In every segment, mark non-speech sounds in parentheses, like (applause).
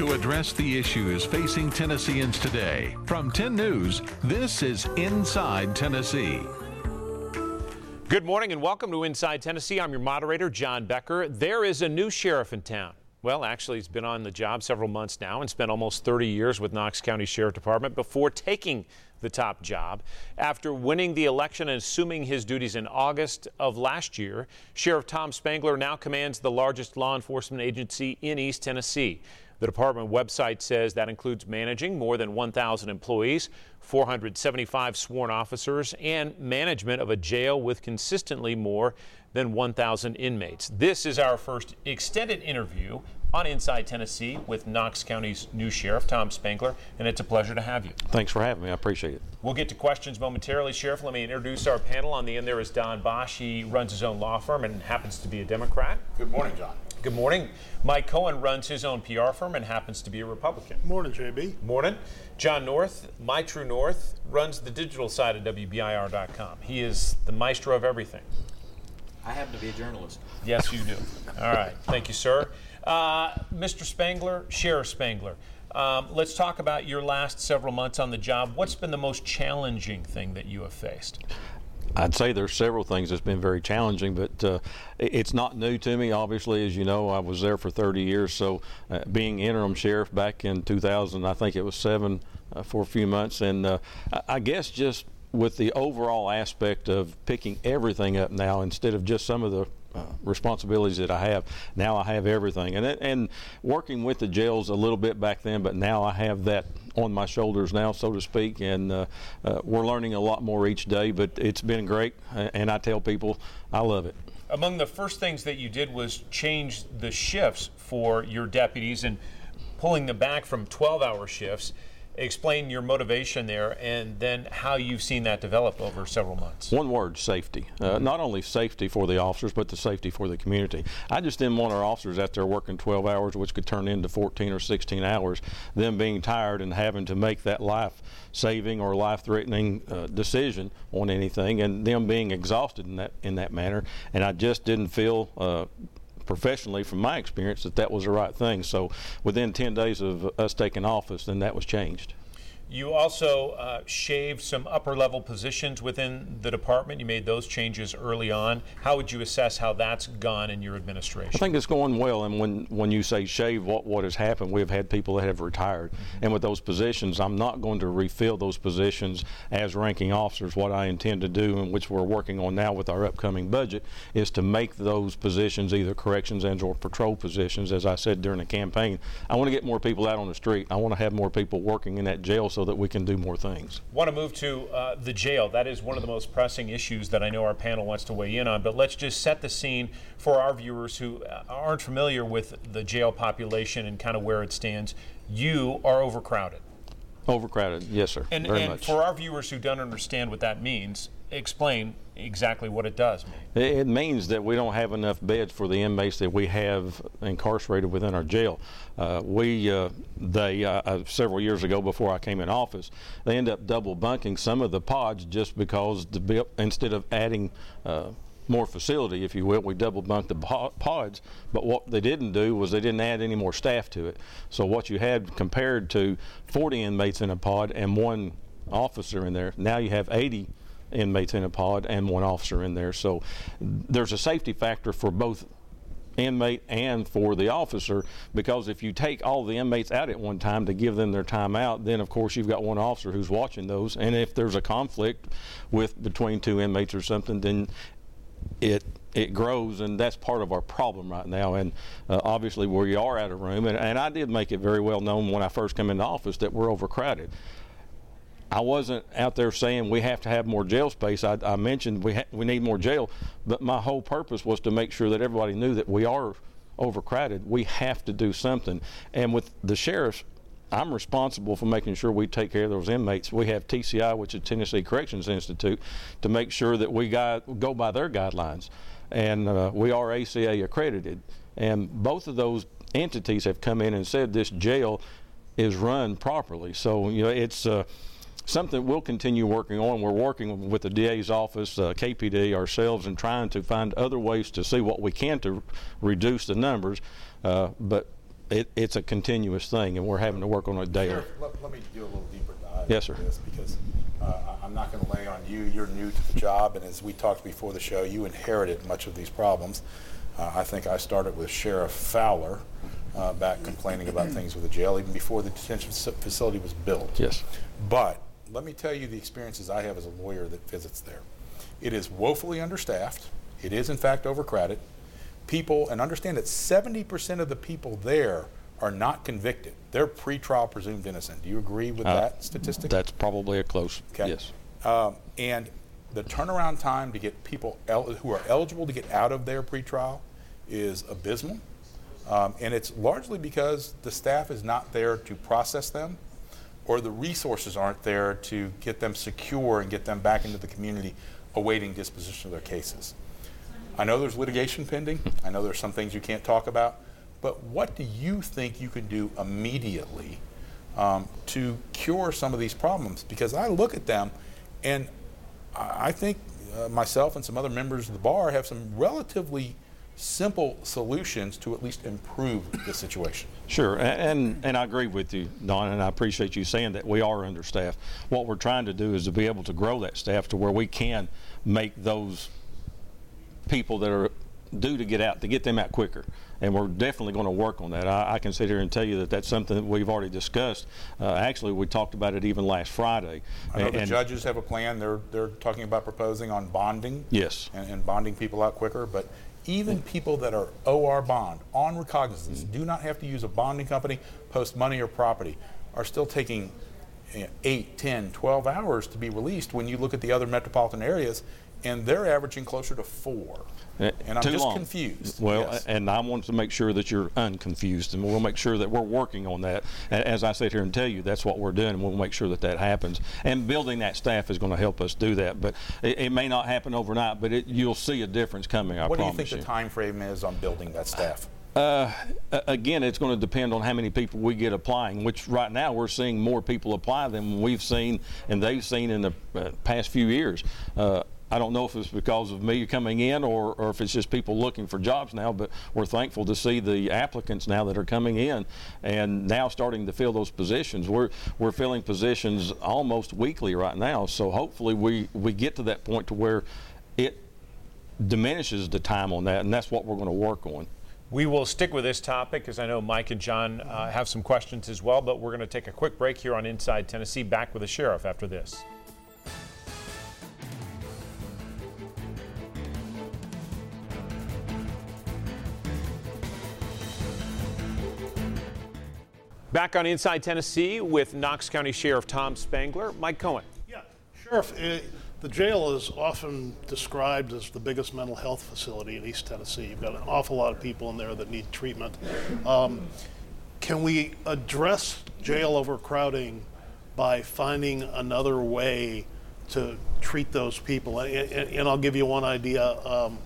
to address the issues facing Tennesseans today. From 10 News, this is Inside Tennessee. Good morning and welcome to Inside Tennessee. I'm your moderator, John Becker. There is a new sheriff in town. Well, actually, he's been on the job several months now and spent almost 30 years with Knox County Sheriff Department before taking the top job. After winning the election and assuming his duties in August of last year, Sheriff Tom Spangler now commands the largest law enforcement agency in East Tennessee. The department website says that includes managing more than 1,000 employees, 475 sworn officers, and management of a jail with consistently more than 1,000 inmates. This is our first extended interview on Inside Tennessee with Knox County's new sheriff, Tom Spangler, and it's a pleasure to have you. Thanks for having me. I appreciate it. We'll get to questions momentarily. Sheriff, let me introduce our panel. On the end there is Don Bosch. He runs his own law firm and happens to be a Democrat. Good morning, John. Good morning. Mike Cohen runs his own PR firm and happens to be a Republican. Morning, JB. Morning. John North, My True North, runs the digital side of WBIR.com. He is the maestro of everything. I happen to be a journalist. Yes, you do. All right. Thank you, sir. Uh, Mr. Spangler, Sheriff Spangler, um, let's talk about your last several months on the job. What's been the most challenging thing that you have faced? I'd say there's several things that's been very challenging, but uh, it's not new to me. Obviously, as you know, I was there for 30 years. So, uh, being interim sheriff back in 2000, I think it was seven uh, for a few months, and uh, I guess just with the overall aspect of picking everything up now instead of just some of the responsibilities that I have. Now I have everything, and and working with the jails a little bit back then, but now I have that on my shoulders now, so to speak, and uh, uh, we're learning a lot more each day. But it's been great, and I tell people I love it. Among the first things that you did was change the shifts for your deputies and pulling them back from 12-hour shifts explain your motivation there and then how you've seen that develop over several months. One word safety. Uh, not only safety for the officers, but the safety for the community. I just didn't want our officers out there working 12 hours, which could turn into 14 or 16 hours, them being tired and having to make that life saving or life threatening uh, decision on anything and them being exhausted in that in that manner and I just didn't feel uh, professionally, from my experience, that that was the right thing. So within 10 days of us taking office, then that was changed. You also uh, shaved some upper level positions within the department. You made those changes early on. How would you assess how that's gone in your administration? I think it's going well. And when, when you say shave, what, what has happened, we've had people that have retired. Mm-hmm. And with those positions, I'm not going to refill those positions as ranking officers. What I intend to do, and which we're working on now with our upcoming budget, is to make those positions either corrections and or patrol positions. As I said during the campaign, I want to get more people out on the street. I want to have more people working in that jail. So so that we can do more things. Want to move to uh, the jail. That is one of the most pressing issues that I know our panel wants to weigh in on. But let's just set the scene for our viewers who uh, aren't familiar with the jail population and kind of where it stands. You are overcrowded. Overcrowded, yes, sir. And, Very and much. for our viewers who don't understand what that means, explain exactly what it does mean. It means that we don't have enough beds for the inmates that we have incarcerated within our jail. Uh, we, uh, they, uh, uh several years ago before I came in office, they end up double bunking some of the pods just because the, instead of adding uh, more facility, if you will. We double bunked the pods, but what they didn't do was they didn't add any more staff to it. So what you had compared to 40 inmates in a pod and one officer in there, now you have 80 inmates in a pod and one officer in there. So there's a safety factor for both inmate and for the officer because if you take all the inmates out at one time to give them their time out then of course you've got one officer who's watching those. And if there's a conflict with between two inmates or something then it it grows and that's part of our problem right now. And uh, obviously we are out of room and, and I did make it very well known when I first came into office that we're overcrowded I wasn't out there saying we have to have more jail space. I, I mentioned we ha- we need more jail, but my whole purpose was to make sure that everybody knew that we are overcrowded. We have to do something. And with the sheriffs, I'm responsible for making sure we take care of those inmates. We have TCI, which is Tennessee Corrections Institute, to make sure that we got, go by their guidelines. And uh, we are ACA accredited. And both of those entities have come in and said this jail is run properly. So, you know, it's. Uh, something we'll continue working on. We're working with the DA's office, uh, KPD, ourselves, and trying to find other ways to see what we can to reduce the numbers. Uh, but it, it's a continuous thing, and we're having to work on it daily. Let, let me do a little deeper dive Yes, sir. this because uh, I'm not going to lay on you. You're new to the job, and as we talked before the show, you inherited much of these problems. Uh, I think I started with Sheriff Fowler uh, back complaining about things with the jail even before the detention facility was built. Yes. But let me tell you the experiences I have as a lawyer that visits there. It is woefully understaffed. It is, in fact, overcrowded. People, and understand that 70% of the people there are not convicted. They're pretrial presumed innocent. Do you agree with Uh, that statistic? That's probably a close, Okay. yes. Um, and the turnaround time to get people el- who are eligible to get out of their pretrial is abysmal. Um, and it's largely because the staff is not there to process them or the resources aren't there to get them secure and get them back into the community awaiting disposition of their cases. I know there's litigation pending. I know there's some things you can't talk about. But what do you think you can do immediately um, to cure some of these problems? Because I look at them and I think uh, myself and some other members of the bar have some relatively simple solutions to at least improve the situation. Sure, and, and I agree with you, Don, and I appreciate you saying that we are understaffed. What we're trying to do is to be able to grow that staff to where we can make those people that are due to get out, to get them out quicker. And we're definitely going to work on that. I, I can sit here and tell you that that's something that we've already discussed. Uh, actually, we talked about it even last Friday. I know the And- judges have a plan. They're, they're talking about proposing on bonding. Yes. And, and bonding people out quicker. But even people that are OR bond, on recognizance, do not have to use a bonding company, post money or property, are still taking you know, 8, 10, 12 hours to be released when you look at the other metropolitan areas, and they're averaging closer to four. And I'm too just long. confused. Well, Yes. and I want to make sure that you're unconfused, and we'll make sure that we're working on that. As I sit here and tell you, that's what we're doing, and we'll make sure that that happens. And building that staff is going to help us do that. But it, it may not happen overnight, but it, you'll see a difference coming. I what do you think the time frame is on building that staff? Uh, again, it's going to depend on how many people we get applying, which right now we're seeing more people apply than we've seen and they've seen in the uh, past few years. Uh, I don't know if it's because of me coming in or, or if it's just people looking for jobs now, but we're thankful to see the applicants now that are coming in and now starting to fill those positions. We're, we're filling positions almost weekly right now, so hopefully we, we get to that point to where it diminishes the time on that, and that's what we're going to work on. We will stick with this topic because I know Mike and John uh, have some questions as well, but we're going to take a quick break here on Inside Tennessee. Back with the sheriff after this. Back on Inside Tennessee with Knox County Sheriff Tom Spangler. Mike Cohen. Yeah, Sheriff, uh, the jail is often described as the biggest mental health facility in East Tennessee. You've got an awful lot of people in there that need treatment. Um, can we address jail overcrowding by finding another way to treat those people? And, and- and I'll give you one idea. Um,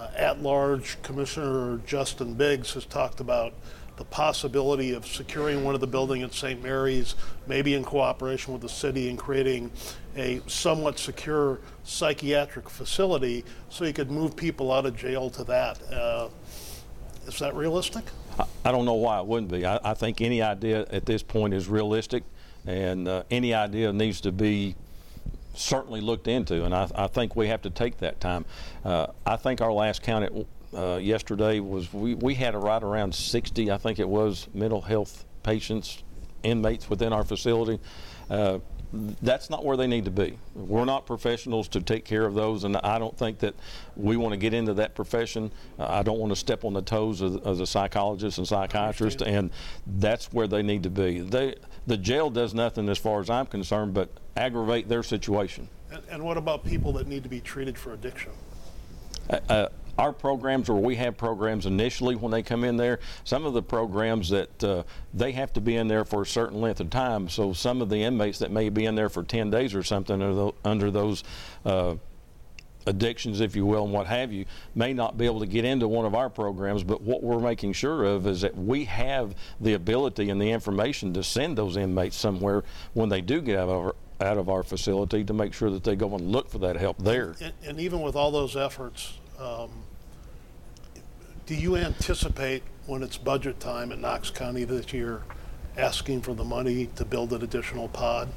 uh, at large, Commissioner Justin Biggs has talked about the possibility of securing one of the building at St. Mary's, maybe in cooperation with the city, and creating a somewhat secure psychiatric facility so you could move people out of jail to that. Uh, is that realistic? I- I don't know why it wouldn't be. I, I think any idea at this point is realistic, and uh, any idea needs to be certainly looked into, and I, I think we have to take that time. Uh, I think our last count at, uh, yesterday was we, we had a right around 60, I think it was, mental health patients, inmates within our facility. Uh, that's not where they need to be. We're not professionals to take care of those, and I don't think that we want to get into that profession. Uh, I don't want to step on the toes of, of the psychologists and psychiatrists, and that's where they need to be. They, the jail does nothing, as far as I'm concerned, but aggravate their situation. And, and what about people that need to be treated for addiction? uh, our programs, or we have programs initially when they come in there, some of the programs that uh, they have to be in there for a certain length of time. So some of the inmates that may be in there for 10 days or something are tho- under those uh, addictions, if you will, and what have you, may not be able to get into one of our programs. But what we're making sure of is that we have the ability and the information to send those inmates somewhere when they do get out of our, out of our facility to make sure that they go and look for that help there. And, and even with all those efforts, um, do you anticipate when it's budget time in Knox County this year, asking for the money to build an additional pod,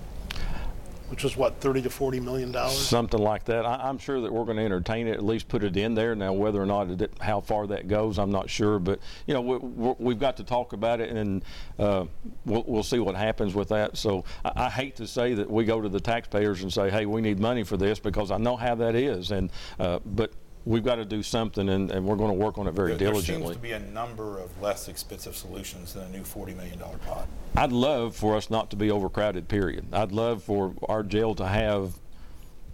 which is what, 30 to 40 million dollars? Something like that. I, I'm sure that we're going to entertain it, at least put it in there. Now, whether or not it, how far that goes, I'm not sure. But you know, we, we've got to talk about it, and uh, we'll, we'll see what happens with that. So I, I hate to say that we go to the taxpayers and say, "Hey, we need money for this," because I know how that is. And uh, but we've got to do something, and, and we're going to work on it very There, there diligently. seems to be a number of less expensive solutions than a new $40 million pod. I'd love for us not to be overcrowded, period. I'd love for our jail to have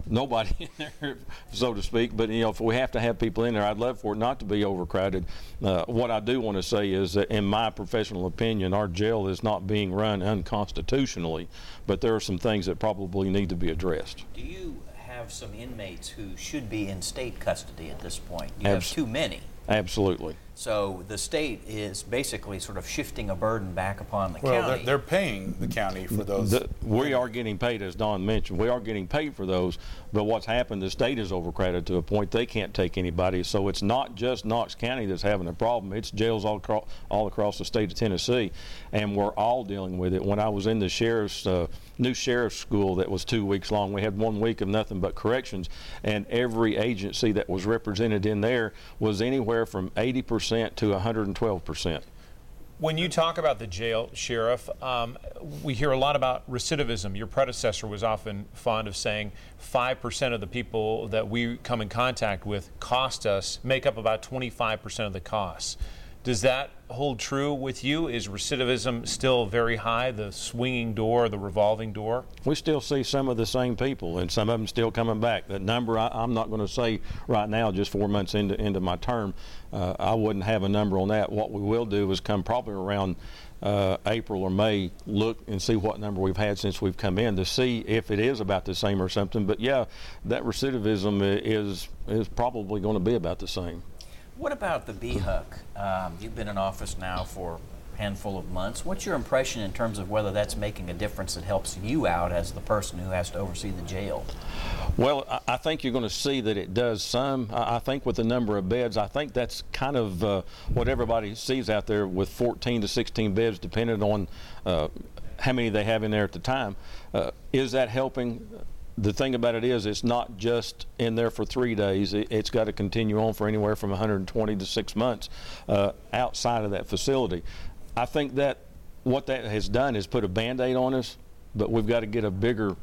nobody (laughs) in there, so to speak. But, you know, if we have to have people in there, I'd love for it not to be overcrowded. Uh, what I do want to say is that, in my professional opinion, our jail is not being run unconstitutionally, but there are some things that probably need to be addressed. Do you have some inmates who should be in state custody at this point? You have too many. Absolutely. So the state is basically sort of shifting a burden back upon the Well, they're, county. they're paying the county for those. The, we are getting paid, as Don mentioned. We are getting paid for those, but what's happened, the state is overcrowded to a point they can't take anybody. So it's not just Knox County that's having a problem. It's jails all across, all across the state of Tennessee, and we're all dealing with it. When I was in the sheriff's uh, new sheriff's school that was two weeks long, we had one week of nothing but corrections, and every agency that was represented in there was anywhere from 80% to 112%. When you talk about the jail, Sheriff, um, we hear a lot about recidivism. Your predecessor was often fond of saying 5% of the people that we come in contact with cost us, make up about 25% of the costs. Does that hold true with you? Is recidivism still very high, the swinging door, the revolving door? we still see some of the same people, and some of them still coming back. That number, I, I'm not going to say right now, just four months into into my term, uh, I wouldn't have a number on that. What we will do is come probably around uh, April or May, look and see what number we've had since we've come in to see if it is about the same or something. But yeah, that recidivism is is probably going to be about the same. What about the BHUC? Um, you've been in office now for a handful of months. What's your impression in terms of whether that's making a difference that helps you out as the person who has to oversee the jail? Well, I- think you're going to see that it does some. I I think with the number of beds, I think that's kind of uh, what everybody sees out there with 14 to 16 beds, depending on uh, how many they have in there at the time. Uh, is that helping? The thing about it is, it's not just in there for three days. It, it's got to continue on for anywhere from 120 to six months uh, outside of that facility. I think that what that has done is put a band aid on us, but we've got to get a bigger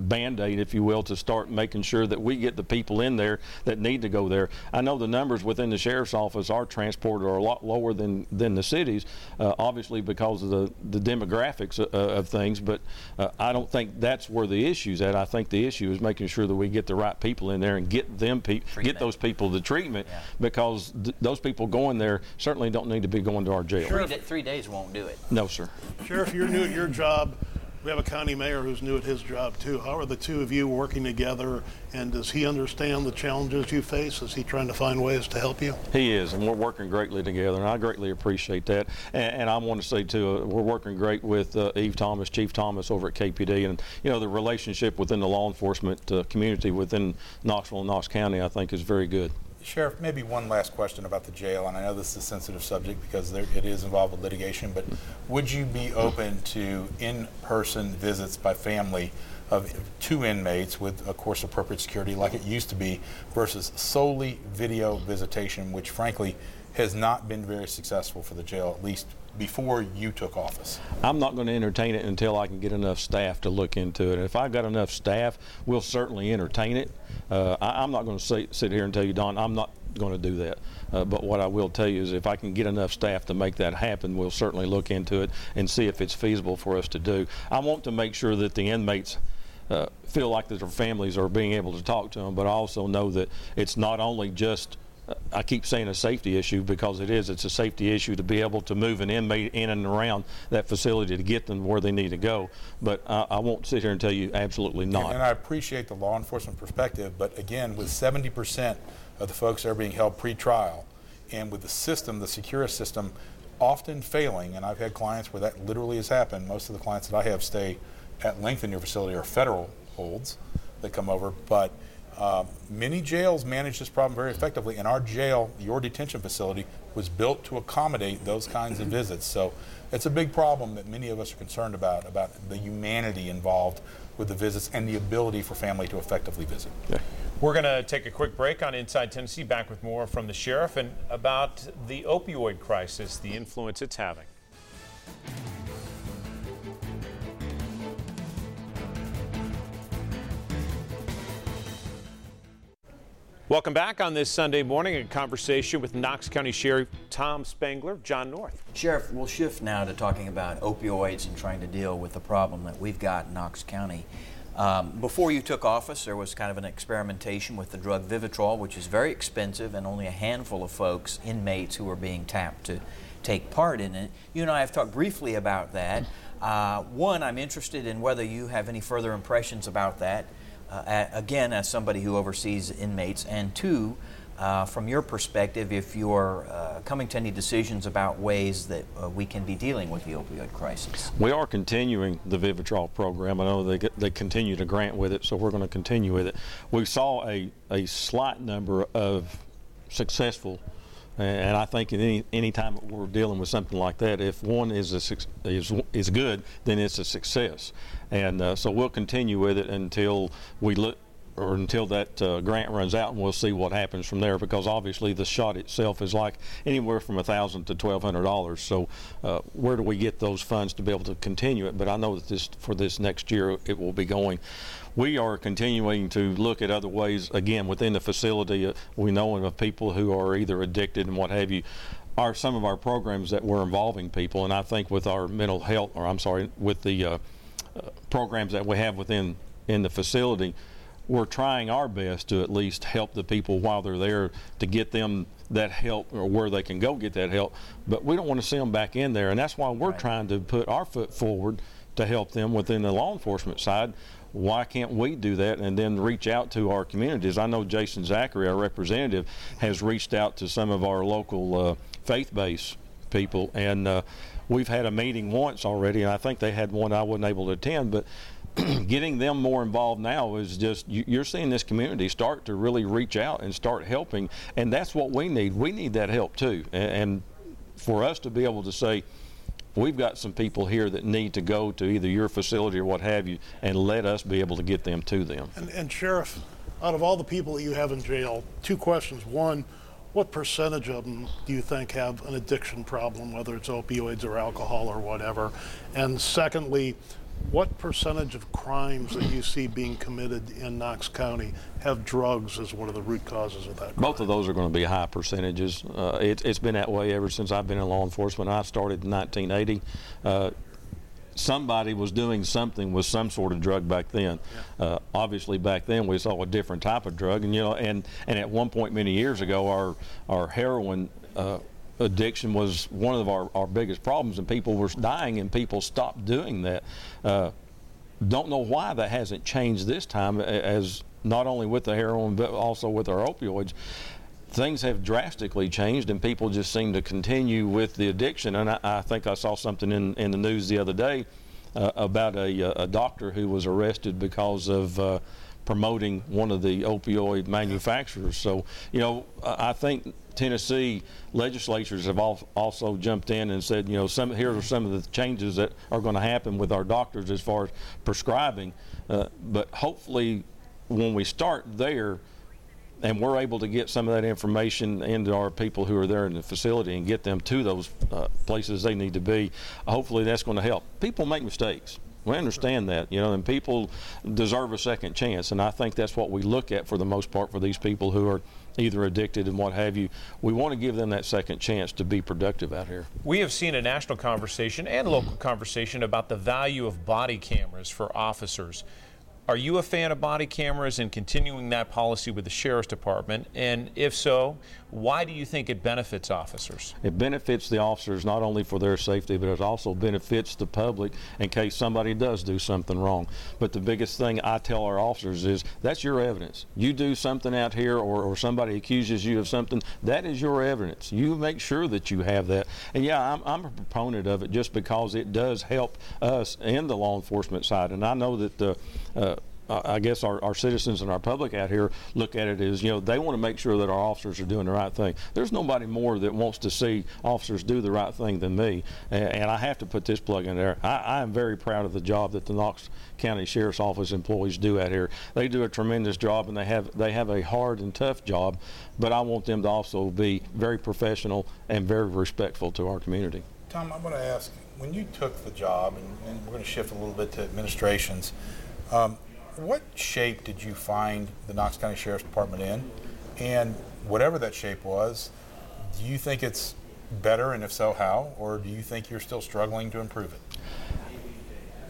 band-aid if you will to start making sure that we get the people in there that need to go there i know the numbers within the sheriff's office are transported are a lot lower than than the cities uh, obviously because of the the demographics of, of things but uh, i don't think that's where the issue's at i think the issue is making sure that we get the right people in there and get them pe- get those people the treatment Yeah. because th- those people going there certainly don't need to be going to our jail Three, da- three days won't do it. no sir Sheriff, you're new at your job. We have a county mayor who's new at his job too. How are the two of you working together? And does he understand the challenges you face? Is he trying to find ways to help you? He is, and we're working greatly together, and I greatly appreciate that. And, and I want to say too, uh, we're working great with uh, Eve Thomas, Chief Thomas over at KPD, and you know the relationship within the law enforcement uh, community within Knoxville and Knox County, I think, is very good. Sheriff, maybe one last question about the jail, and I know this is a sensitive subject because there, it is involved with litigation, but would you be open to in-person visits by family of two inmates with, of course, appropriate security like it used to be versus solely video visitation, which frankly has not been very successful for the jail, at least before you took office? I'm not going to entertain it until I can get enough staff to look into it. If I've got enough staff, we'll certainly entertain it. Uh, I, I'm not going to sit, sit here and tell you, Don, I'm not going to do that. Uh, but what I will tell you is if I can get enough staff to make that happen, we'll certainly look into it and see if it's feasible for us to do. I want to make sure that the inmates uh, feel like that their families are being able to talk to them, but I also know that it's not only just I keep saying a safety issue because it is. It's a safety issue to be able to move an inmate in and around that facility to get them where they need to go. But I, I won't sit here and tell you absolutely not. And I appreciate the law enforcement perspective, but again, with 70% of the folks that are being held pre-trial, and with the system, the secure system, often failing, and I've had clients where that literally has happened. Most of the clients that I have stay at length in your facility are federal holds that come over, but um, many jails manage this problem very effectively, and our jail, your detention facility, was built to accommodate those kinds of visits. So it's a big problem that many of us are concerned about, about the humanity involved with the visits and the ability for family to effectively visit. Yeah. We're going to take a quick break on Inside Tennessee, back with more from the sheriff and about the opioid crisis, the influence it's having. Welcome back on this Sunday morning. A conversation with Knox County Sheriff Tom Spangler, John North. Sheriff, we'll shift now to talking about opioids and trying to deal with the problem that we've got in Knox County. Um, before you took office, there was kind of an experimentation with the drug Vivitrol, which is very expensive, and only a handful of folks, inmates, who are being tapped to take part in it. You and I have talked briefly about that. Uh, one, I'm interested in whether you have any further impressions about that uh, again, as somebody who oversees inmates, and two, uh, from your perspective, if you're uh, coming to any decisions about ways that uh, we can be dealing with the opioid crisis. We are continuing the Vivitrol program. I know they get, they continue to grant with it, so we're going to continue with it. We saw a, a slight number of successful and I think at any any time we're dealing with something like that, if one is a, is is good, then it's a success. And uh, so we'll continue with it until we look or until that uh, grant runs out, and we'll see what happens from there. Because obviously, the shot itself is like anywhere from a thousand to twelve hundred dollars. So, uh, where do we get those funds to be able to continue it? But I know that this for this next year, it will be going we are continuing to look at other ways, again, within the facility. Uh, we know of people who are either addicted and what have you. Are some of our programs that we're involving people, and I think with our mental health, or I'm sorry, with the uh, uh, programs that we have within in the facility, we're trying our best to at least help the people while they're there to get them that help or where they can go get that help. But we don't want to see them back in there, and that's why we're right. trying to put our foot forward to help them within the law enforcement side why can't we do that and then reach out to our communities? I know Jason Zachary, our representative, has reached out to some of our local uh, faith-based people, and uh, we've had a meeting once already, and I think they had one I wasn't able to attend, but (clears throat) getting them more involved now is just you're seeing this community start to really reach out and start helping and that's what we need we need that help too and for us to be able to say we've got some people here that need to go to either your facility or what have you, and let us be able to get them to them. And, and Sheriff, out of all the people that you have in jail, two questions. One, what percentage of them do you think have an addiction problem, whether it's opioids or alcohol or whatever? And secondly, what percentage of crimes that you see being committed in Knox County have drugs as one of the root causes of that? Crime? Both of those are going to be high percentages. Uh, it, has been that way ever since I've been in law enforcement. I started in 1980. Uh, somebody was doing something with some sort of drug back then. Yeah. Uh, obviously, back then we saw a different type of drug, and you know, and and at one point many years ago, our our heroin uh, addiction was one of our, our biggest problems, and people were dying, and people stopped doing that. Uh, don't know why that hasn't changed this time, as not only with the heroin, but also with our opioids. Things have drastically changed, and people just seem to continue with the addiction. And I, I think I saw something in, in the news the other day uh, about a, a doctor who was arrested because of. Uh, promoting one of the opioid manufacturers. So, you know, I think Tennessee legislatures have also jumped in and said, you know, some here are some of the changes that are going to happen with our doctors as far as prescribing. Uh, but hopefully, when we start there, and we're able to get some of that information into our people who are there in the facility and get them to those uh, places they need to be. Hopefully, that's going to help. People make mistakes. We understand that, you know, and people deserve a second chance, and I think that's what we look at for the most part for these people who are either addicted and what have you. We want to give them that second chance to be productive out here. We have seen a national conversation and local conversation about the value of body cameras for officers. Are you a fan of body cameras and continuing that policy with the Sheriff's Department? And if so, why do you think it benefits officers? It benefits the officers not only for their safety, but it also benefits the public in case somebody does do something wrong. But the biggest thing I tell our officers is that's your evidence. You do something out here or, or somebody accuses you of something, that is your evidence. You make sure that you have that. And yeah, I'm, I'm a proponent of it just because it does help us in the law enforcement side. And I know that the uh, I guess our, our citizens and our public out here look at it as, you know, they want to make sure that our officers are doing the right thing. There's nobody more that wants to see officers do the right thing than me. And, and I have to put this plug in there. I, I am very proud of the job that the Knox County Sheriff's Office employees do out here. They do a tremendous job and they have, they have a hard and tough job, but I want them to also be very professional and very respectful to our community. Tom, I want to ask, when you took the job, and, and we're going to shift a little bit to administrations, um, what shape did you find the Knox County Sheriff's Department in? And whatever that shape was, do you think it's better, and if so, how? Or do you think you're still struggling to improve it?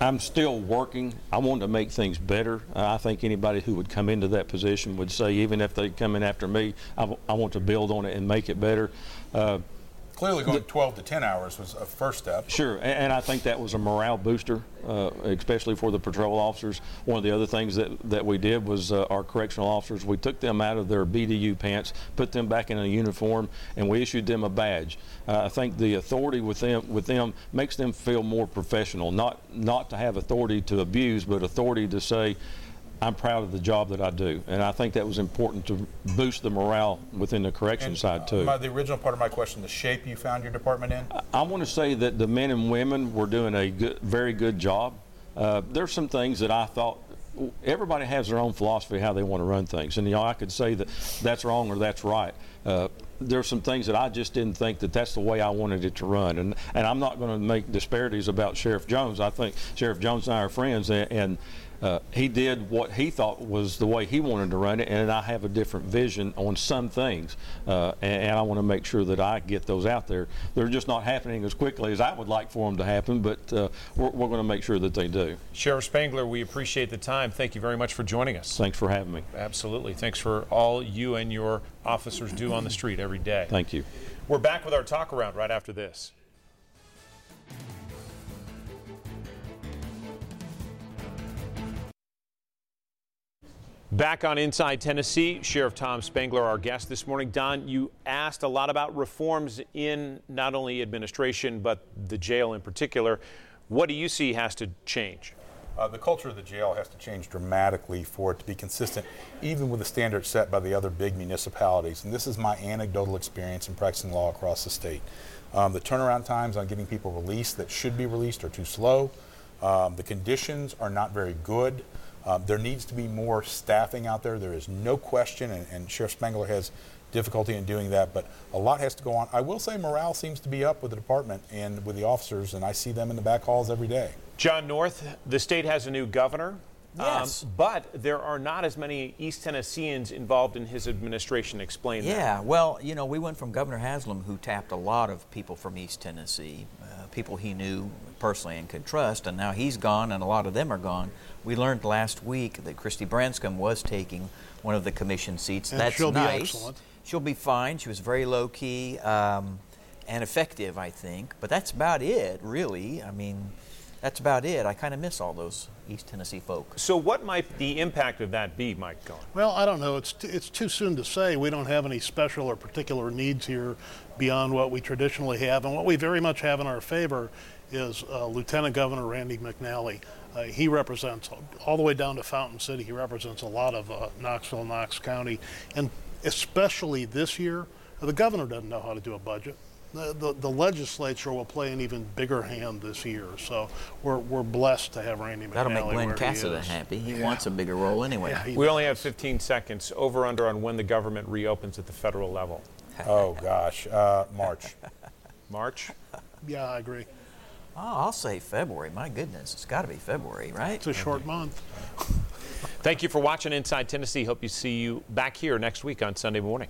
I'm still working. I want to make things better. Uh, I think anybody who would come into that position would say, even if they come in after me, I, w- I want to build on it and make it better. Uh, Clearly, going 12 to 10 hours was a first step. Sure, and, and I think that was a morale booster, uh, especially for the patrol officers. One of the other things that, that we did was uh, our correctional officers, we took them out of their BDU pants, put them back in a uniform, and we issued them a badge. Uh, I think the authority with them, with them makes them feel more professional, not, not to have authority to abuse, but authority to say, I'm proud of the job that I do, and I think that was important to boost the morale within the correction And, side uh, too. my, the original part of my question, the shape you found your department in? I want to say that the men and women were doing a good, very good job. Uh, there's some things that I thought everybody has their own philosophy how they want to run things, and you know I could say that that's wrong or that's right. Uh, there's some things that I just didn't think that that's the way I wanted it to run, and and I'm not going to make disparities about Sheriff Jones. I think Sheriff Jones and I are friends, and. and uh, he did what he thought was the way he wanted to run it, and I have a different vision on some things, uh, and, and, I want to make sure that I get those out there. They're just not happening as quickly as I would like for them to happen, but uh, we're, we're going to make sure that they do. Sheriff Spangler, we appreciate the time. Thank you very much for joining us. Thanks for having me. Absolutely. Thanks for all you and your officers do on the street every day. Thank you. We're back with our talk around right after this. Back on Inside Tennessee, Sheriff Tom Spangler, our guest this morning. Don, you asked a lot about reforms in not only administration, but the jail in particular. What do you see has to change? Uh, the culture of the jail has to change dramatically for it to be consistent, even with the standards set by the other big municipalities. And this is my anecdotal experience in practicing law across the state. Um, the turnaround times on getting people released that should be released are too slow. Um, the conditions are not very good. Um, there needs to be more staffing out there. There is no question, and, and, Sheriff Spangler has difficulty in doing that, but a lot has to go on. I will say morale seems to be up with the department and with the officers, and I see them in the back halls every day. John North, the state has a new governor. Yes. Um, but there are not as many East Tennesseans involved in his administration. Explain yeah, that. Yeah, well, you know, we went from Governor Haslam, who tapped a lot of people from East Tennessee, uh, people he knew personally and could trust, and now he's gone and a lot of them are gone. We learned last week that Christi Branscom was taking one of the commission seats. And That's she'll nice. Be excellent. She'll be fine. She was very low key um, and effective, I think. But that's about it, really. I mean, that's about it. I kind of miss all those East Tennessee folk. So, what might the impact of that be, Mike Cohen? Well, I don't know. It's t- it's too soon to say. We don't have any special or particular needs here beyond what we traditionally have, and what we very much have in our favor is uh, Lieutenant Governor Randy McNally. Uh, he represents all the way down to Fountain City. He represents a lot of uh, Knoxville, Knox County, and especially this year, the governor doesn't know how to do a budget. The, the, the, legislature will play an even bigger hand this year. So we're, we're blessed to have Randy McNally. That'll make Glen where Casada he happy. He yeah. wants a bigger role anyway. Yeah, we only have 15 seconds. Over under on when the government reopens at the federal level. (laughs) Oh gosh, uh, March. (laughs) March. Yeah, I agree. Oh, I'll say February. My goodness, it's got to be February, right? It's a short month. Thank you for watching Inside Tennessee. Hope you see you back here next week on Sunday morning.